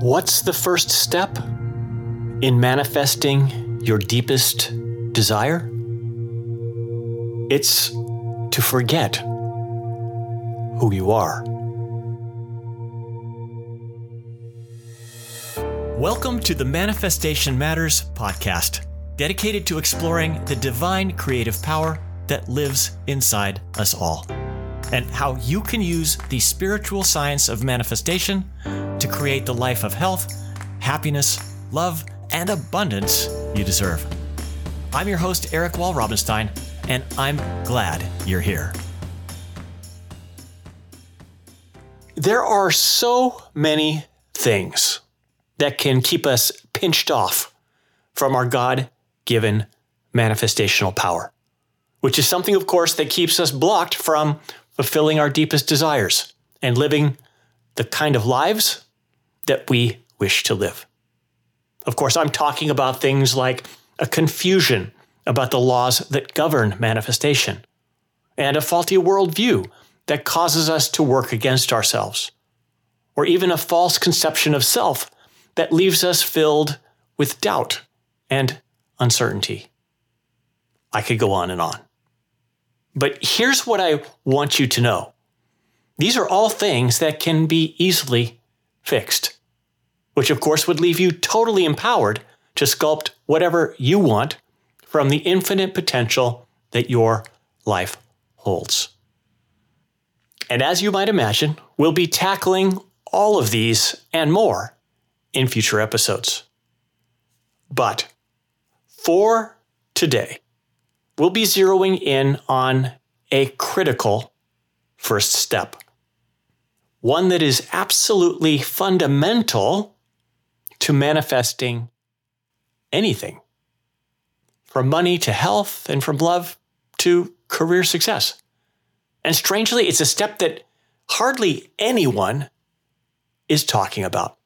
What's the first step in manifesting your deepest desire? It's to forget who you are. Welcome to the Manifestation Matters podcast, dedicated to exploring the divine creative power that lives inside us all, and how you can use the spiritual science of manifestation to create the life of health, happiness, love, and abundance you deserve. I'm your host, Eric Walrabenstein, and I'm glad you're here. There are so many things that can keep us pinched off from our God given manifestational power, which is something, of course, that keeps us blocked from fulfilling our deepest desires and living the kind of lives that we wish to live. Of course, I'm talking about things like a confusion about the laws that govern manifestation and a faulty worldview that causes us to work against ourselves, or even a false conception of self that leaves us filled with doubt and uncertainty. I could go on and on. But here's what I want you to know these are all things that can be easily fixed, which of course would leave you totally empowered to sculpt whatever you want from the infinite potential that your life holds. And as you might imagine, we'll be tackling all of these and more in future episodes. But for today, we'll be zeroing in on a critical first step, one that is absolutely fundamental to manifesting anything from money to health and from love to career success. And strangely, it's a step that hardly anyone is talking about.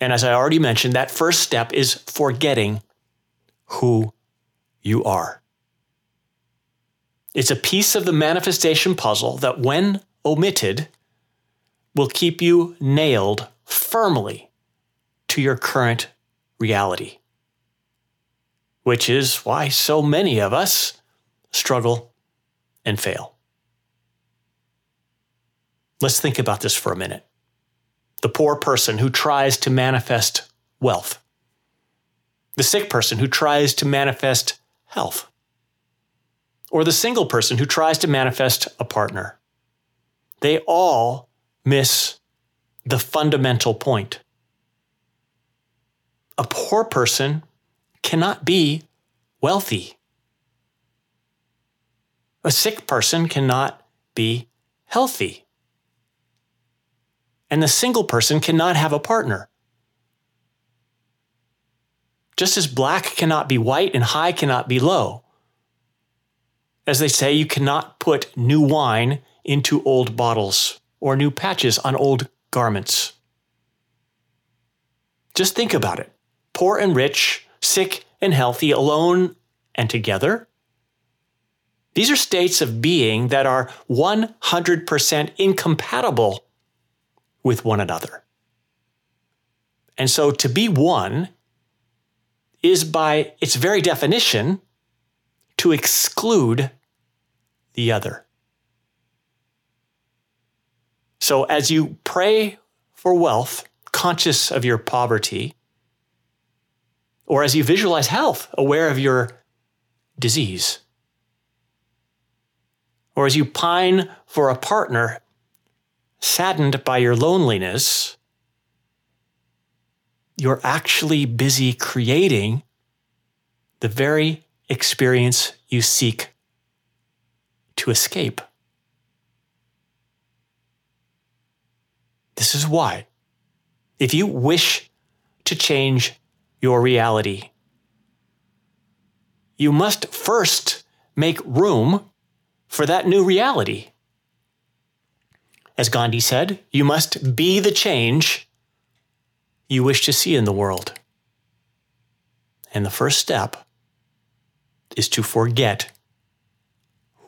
And as I already mentioned, that first step is forgetting who you are. It's a piece of the manifestation puzzle that, when omitted, will keep you nailed firmly to your current reality, which is why so many of us struggle and fail. Let's think about this for a minute the poor person who tries to manifest wealth, the sick person who tries to manifest health, or the single person who tries to manifest a partner. They all miss the fundamental point. A poor person cannot be wealthy. A sick person cannot be healthy and the single person cannot have a partner. Just as black cannot be white and high cannot be low. As they say, you cannot put new wine into old bottles or new patches on old garments. Just think about it poor and rich, sick and healthy, alone and together. These are states of being that are 100% incompatible with one another. And so to be one is by its very definition to exclude the other. So as you pray for wealth, conscious of your poverty, or as you visualize health, aware of your disease, or as you pine for a partner, saddened by your loneliness, you're actually busy creating the very experience you seek to escape. This is why, if you wish to change your reality, you must first make room for that new reality. As Gandhi said, you must be the change you wish to see in the world. And the first step is to forget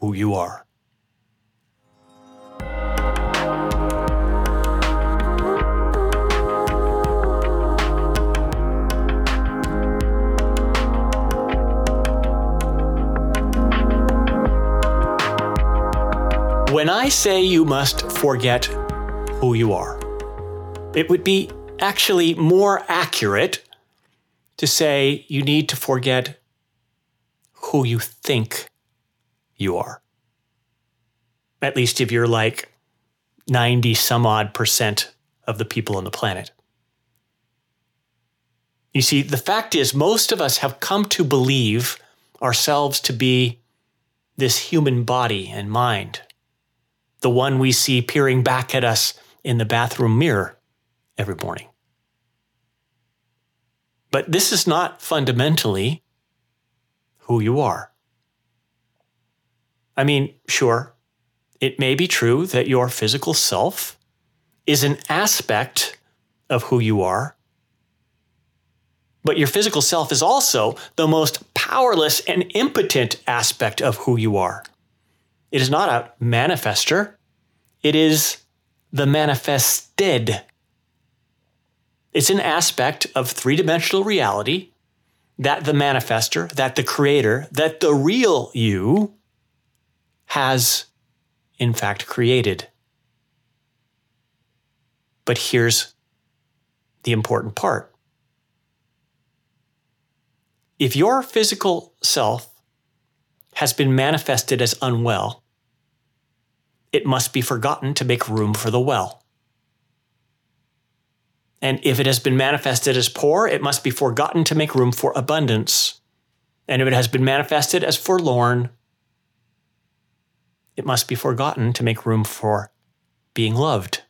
who you are. I say you must forget who you are, it would be actually more accurate to say you need to forget who you think you are. At least if you're like 90 some odd percent of the people on the planet. You see, the fact is, most of us have come to believe ourselves to be this human body and mind, the one we see peering back at us in the bathroom mirror every morning. But this is not fundamentally who you are. I mean, sure, it may be true that your physical self is an aspect of who you are, but your physical self is also the most powerless and impotent aspect of who you are. It is not a manifester, it is the manifested. It's an aspect of three dimensional reality that the manifester, that the creator, that the real you has in fact created. But here's the important part. If your physical self has been manifested as unwell, it must be forgotten to make room for the well. And if it has been manifested as poor, it must be forgotten to make room for abundance. And if it has been manifested as forlorn, it must be forgotten to make room for being loved.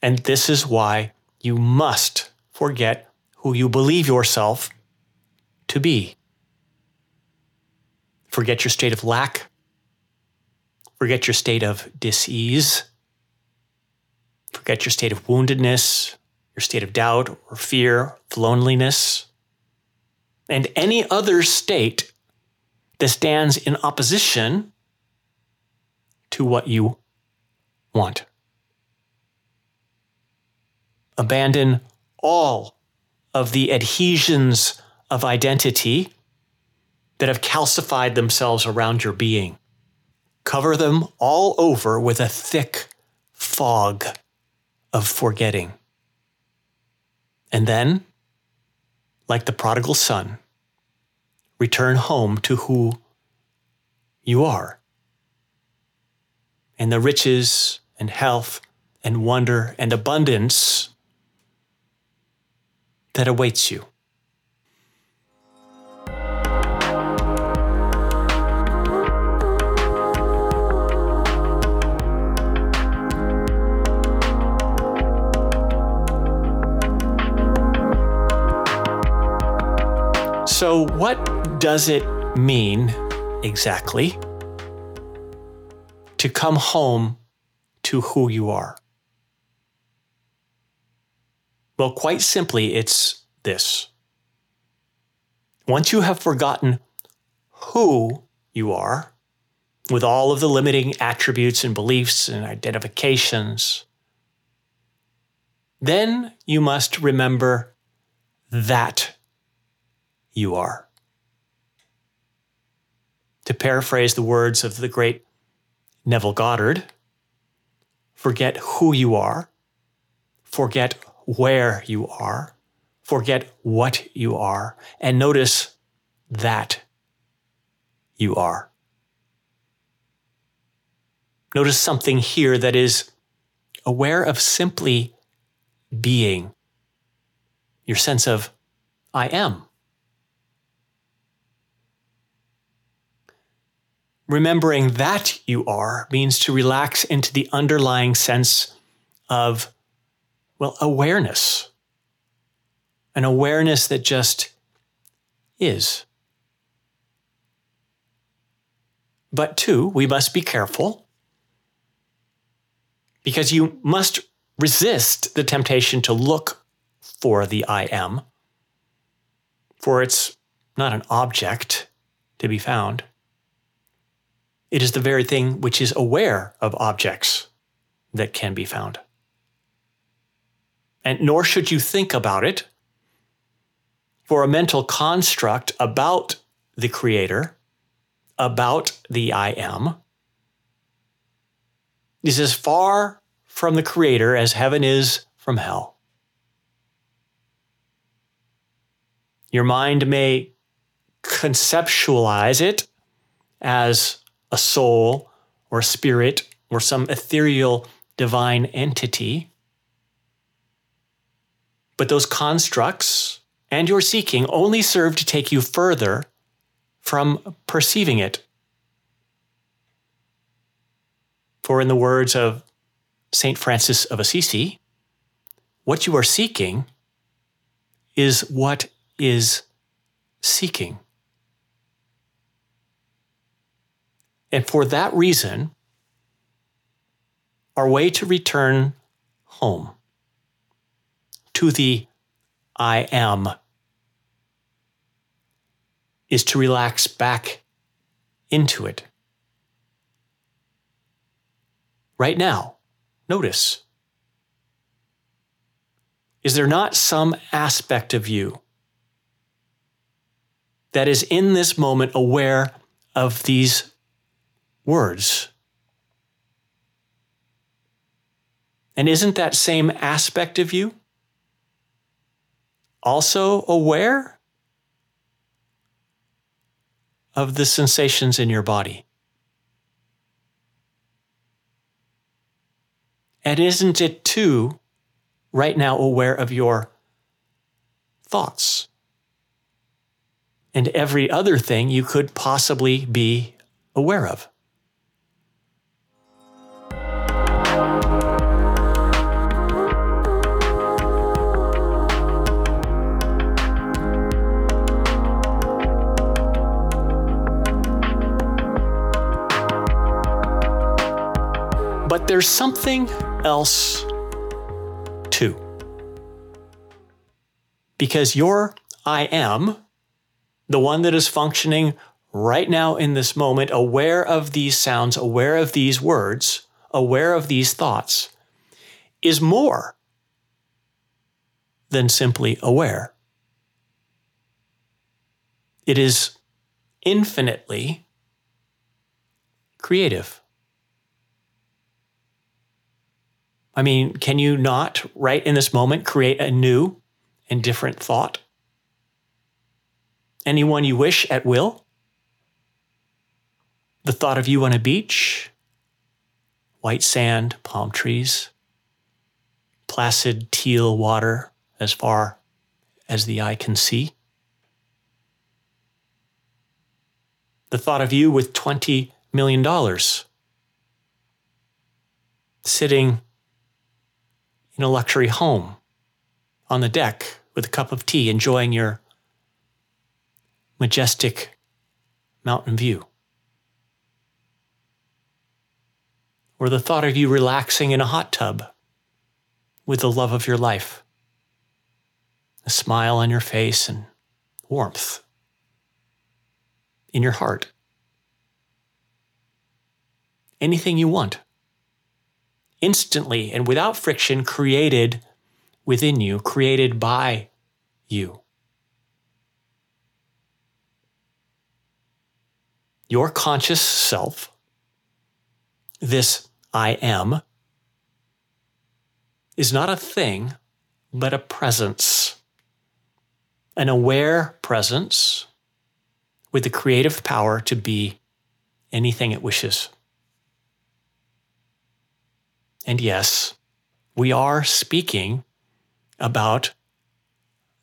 And this is why you must forget who you believe yourself to be. Forget your state of lack. Forget your state of disease. Forget your state of woundedness, your state of doubt or fear, of loneliness, and any other state that stands in opposition to what you want. Abandon all of the adhesions of identity that have calcified themselves around your being. Cover them all over with a thick fog of forgetting. And then, like the prodigal son, return home to who you are. And the riches and health and wonder and abundance that awaits you. So, what does it mean exactly to come home to who you are? Well, quite simply, it's this. Once you have forgotten who you are, with all of the limiting attributes and beliefs and identifications, then you must remember that you are. To paraphrase the words of the great Neville Goddard, forget who you are, forget where you are, forget what you are, and notice that you are. Notice something here that is aware of simply being, your sense of I am. Remembering that you are means to relax into the underlying sense of well, awareness. An awareness that just is. But two, we must be careful because you must resist the temptation to look for the I am, for it's not an object to be found. It is the very thing which is aware of objects that can be found and nor should you think about it for a mental construct about the creator about the I am is as far from the Creator as heaven is from hell. Your mind may conceptualize it as a soul or a spirit or some ethereal divine entity. But those constructs and your seeking only serve to take you further from perceiving it. For, in the words of St. Francis of Assisi, what you are seeking is what is seeking. And for that reason, our way to return home to the I am is to relax back into it. Right now, notice is there not some aspect of you that is in this moment aware of these words? And isn't that same aspect of you also aware of the sensations in your body? And isn't it too right now aware of your thoughts and every other thing you could possibly be aware of? But there's something else too. Because your I am, the one that is functioning right now in this moment, aware of these sounds, aware of these words, aware of these thoughts, is more than simply aware. It is infinitely creative. I mean, can you not, right in this moment, create a new and different thought? Anyone you wish at will? The thought of you on a beach, white sand, palm trees, placid teal water as far as the eye can see. The thought of you with $20 million sitting in a luxury home on the deck with a cup of tea, enjoying your majestic mountain view. Or the thought of you relaxing in a hot tub with the love of your life, a smile on your face and warmth in your heart. Anything you want instantly and without friction created within you, created by you. Your conscious self, this I am, is not a thing, but a presence. An aware presence with the creative power to be anything it wishes. And yes, we are speaking about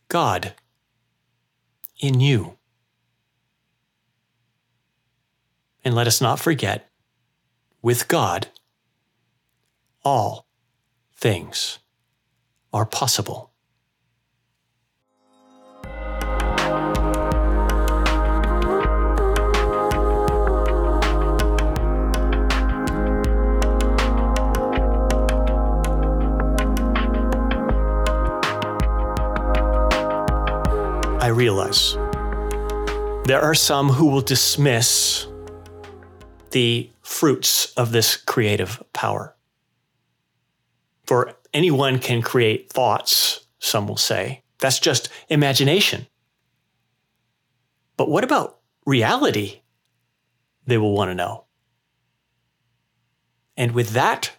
God in you. And let us not forget, with God, all things are possible. I realize there are some who will dismiss the fruits of this creative power. For anyone can create thoughts, some will say. That's just imagination. But what about reality? they will want to know. And with that,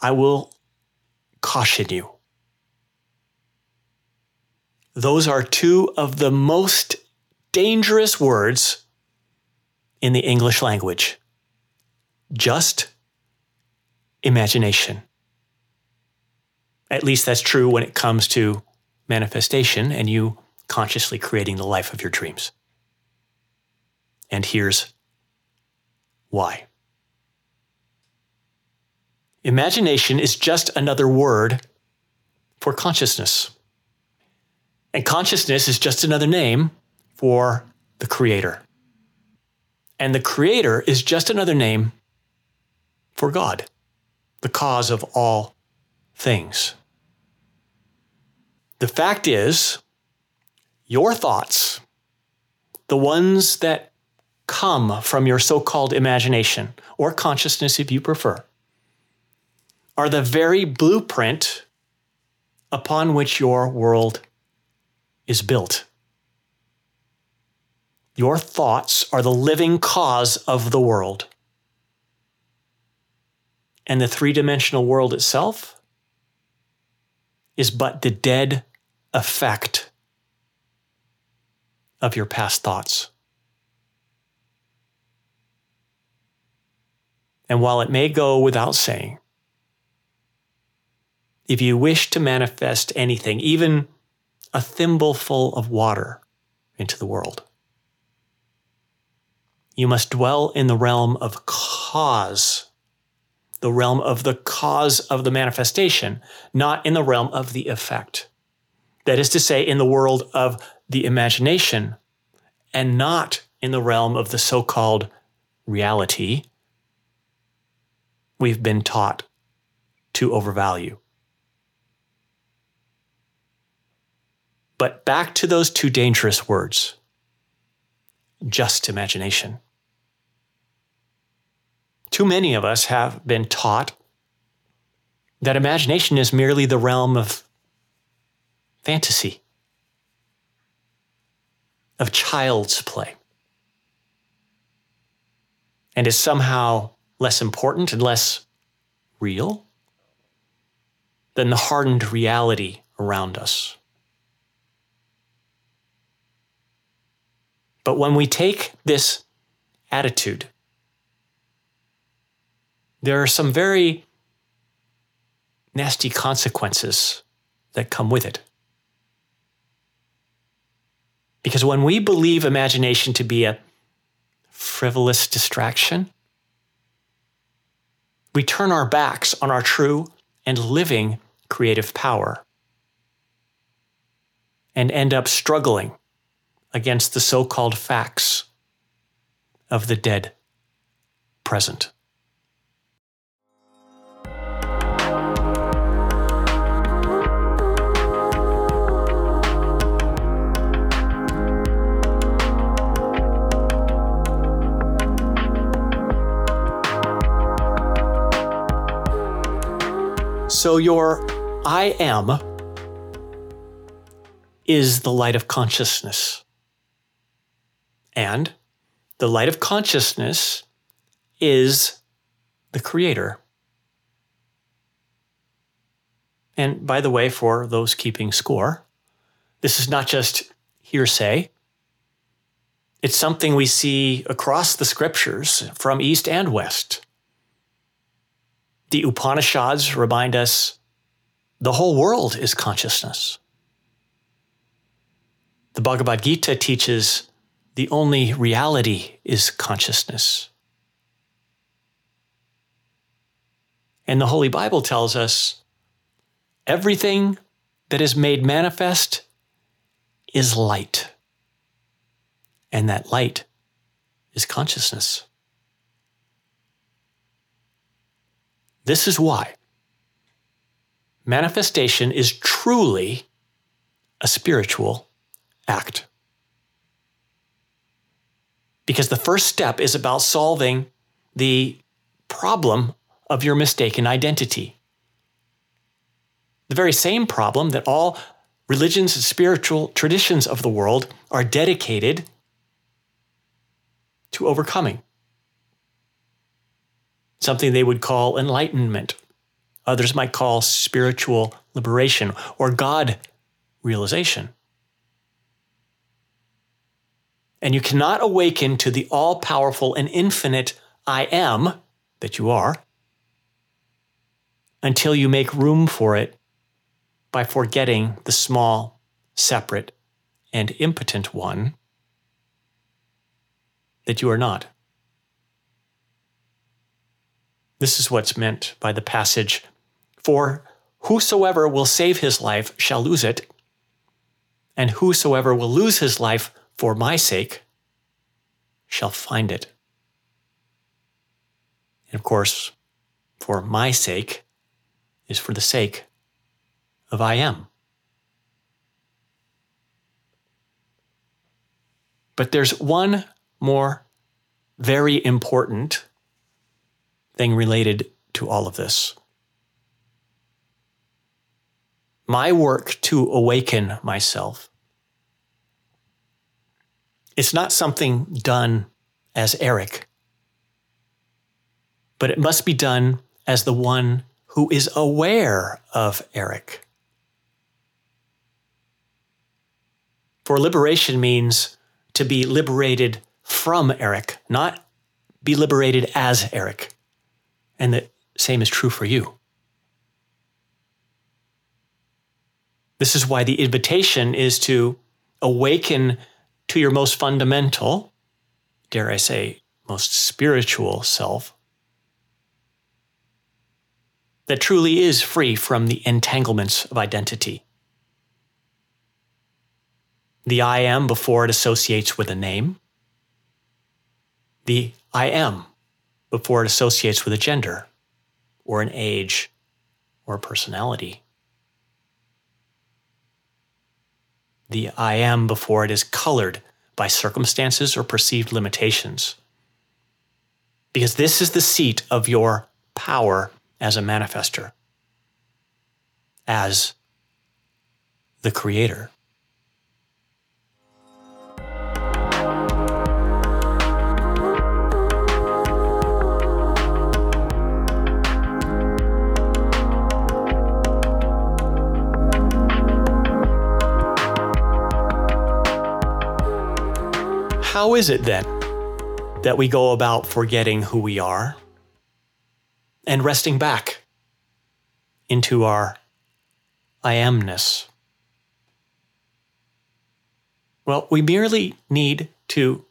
I will caution you. Those are two of the most dangerous words in the English language. Just imagination. At least that's true when it comes to manifestation and you consciously creating the life of your dreams. And here's why. Imagination is just another word for consciousness. And consciousness is just another name for the Creator. And the Creator is just another name for God, the cause of all things. The fact is, your thoughts, the ones that come from your so called imagination or consciousness, if you prefer, are the very blueprint upon which your world is built. Your thoughts are the living cause of the world. And the three dimensional world itself is but the dead effect of your past thoughts. And while it may go without saying, if you wish to manifest anything, even a thimbleful of water, into the world, you must dwell in the realm of cause, the realm of the cause of the manifestation, not in the realm of the effect. That is to say, in the world of the imagination and not in the realm of the so called reality we've been taught to overvalue. But back to those two dangerous words just imagination. Too many of us have been taught that imagination is merely the realm of fantasy, of child's play, and is somehow less important and less real than the hardened reality around us. But when we take this attitude, there are some very nasty consequences that come with it. Because when we believe imagination to be a frivolous distraction, we turn our backs on our true and living creative power and end up struggling against the so called facts of the dead present. So, your I am is the light of consciousness. And the light of consciousness is the Creator. And by the way, for those keeping score, this is not just hearsay. It's something we see across the scriptures from East and West. The Upanishads remind us the whole world is consciousness. The Bhagavad Gita teaches the only reality is consciousness. And the Holy Bible tells us everything that is made manifest is light. And that light is consciousness. This is why manifestation is truly a spiritual act. Because the first step is about solving the problem of your mistaken identity. The very same problem that all religions and spiritual traditions of the world are dedicated to overcoming. Something they would call enlightenment. Others might call spiritual liberation or God realization. And you cannot awaken to the all powerful and infinite I am that you are until you make room for it by forgetting the small, separate, and impotent one that you are not. This is what's meant by the passage For whosoever will save his life shall lose it, and whosoever will lose his life for my sake shall find it. And of course, for my sake is for the sake of I am. But there's one more very important thing related to all of this. My work to awaken myself. It's not something done as Eric, but it must be done as the one who is aware of Eric. For liberation means to be liberated from Eric, not be liberated as Eric. And the same is true for you. This is why the invitation is to awaken to your most fundamental, dare I say, most spiritual self that truly is free from the entanglements of identity. The I am before it associates with a name. The I am before it associates with a gender or an age or a personality. The I am before it is colored by circumstances or perceived limitations. Because this is the seat of your power as a manifester, as the creator. How is it then that we go about forgetting who we are and resting back into our I amness? Well, we merely need to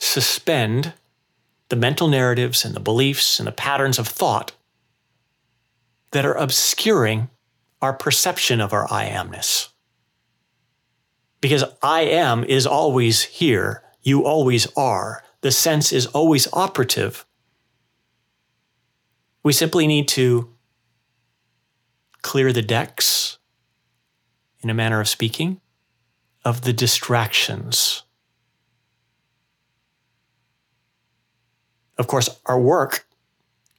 suspend the mental narratives and the beliefs and the patterns of thought that are obscuring our perception of our I amness. Because I am is always here you always are. The sense is always operative. We simply need to clear the decks, in a manner of speaking, of the distractions. Of course, our work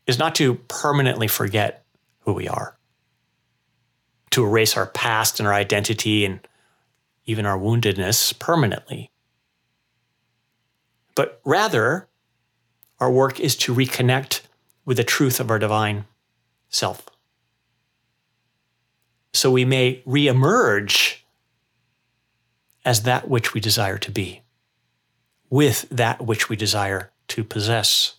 is not to permanently forget who we are, to erase our past and our identity and even our woundedness permanently but rather, our work is to reconnect with the truth of our divine self. So we may reemerge as that which we desire to be, with that which we desire to possess.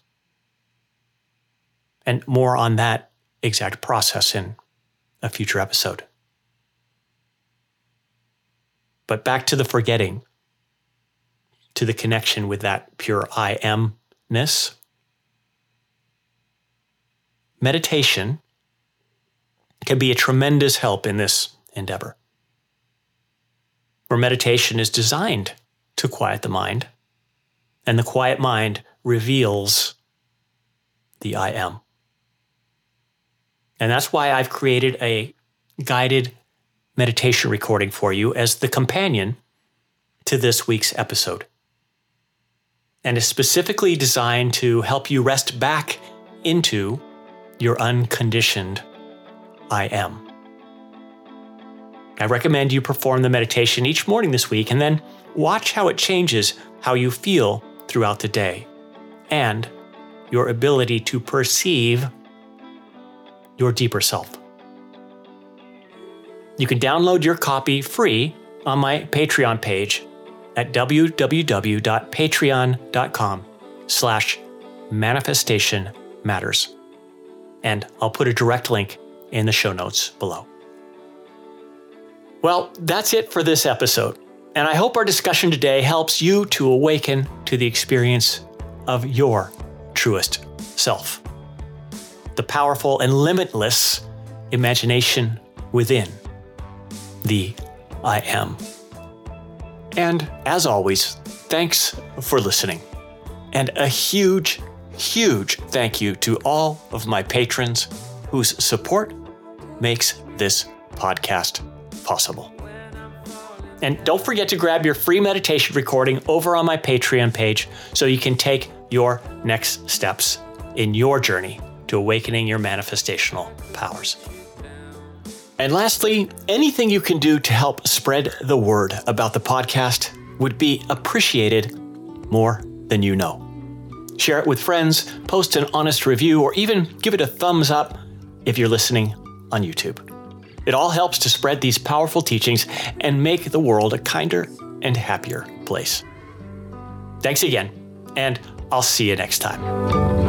And more on that exact process in a future episode. But back to the forgetting to the connection with that pure I amness. Meditation can be a tremendous help in this endeavor. For meditation is designed to quiet the mind, and the quiet mind reveals the I am. And that's why I've created a guided meditation recording for you as the companion to this week's episode and is specifically designed to help you rest back into your unconditioned I am. I recommend you perform the meditation each morning this week and then watch how it changes how you feel throughout the day. and your ability to perceive your deeper self. You can download your copy free on my Patreon page at www.patreon.com slash manifestation matters. And I'll put a direct link in the show notes below. Well, that's it for this episode. And I hope our discussion today helps you to awaken to the experience of your truest self. The powerful and limitless imagination within the I am. And as always, thanks for listening. And a huge, huge thank you to all of my patrons whose support makes this podcast possible. And don't forget to grab your free meditation recording over on my Patreon page so you can take your next steps in your journey to awakening your manifestational powers. And lastly, anything you can do to help spread the word about the podcast would be appreciated more than you know. Share it with friends, post an honest review, or even give it a thumbs up if you're listening on YouTube. It all helps to spread these powerful teachings and make the world a kinder and happier place. Thanks again, and I'll see you next time.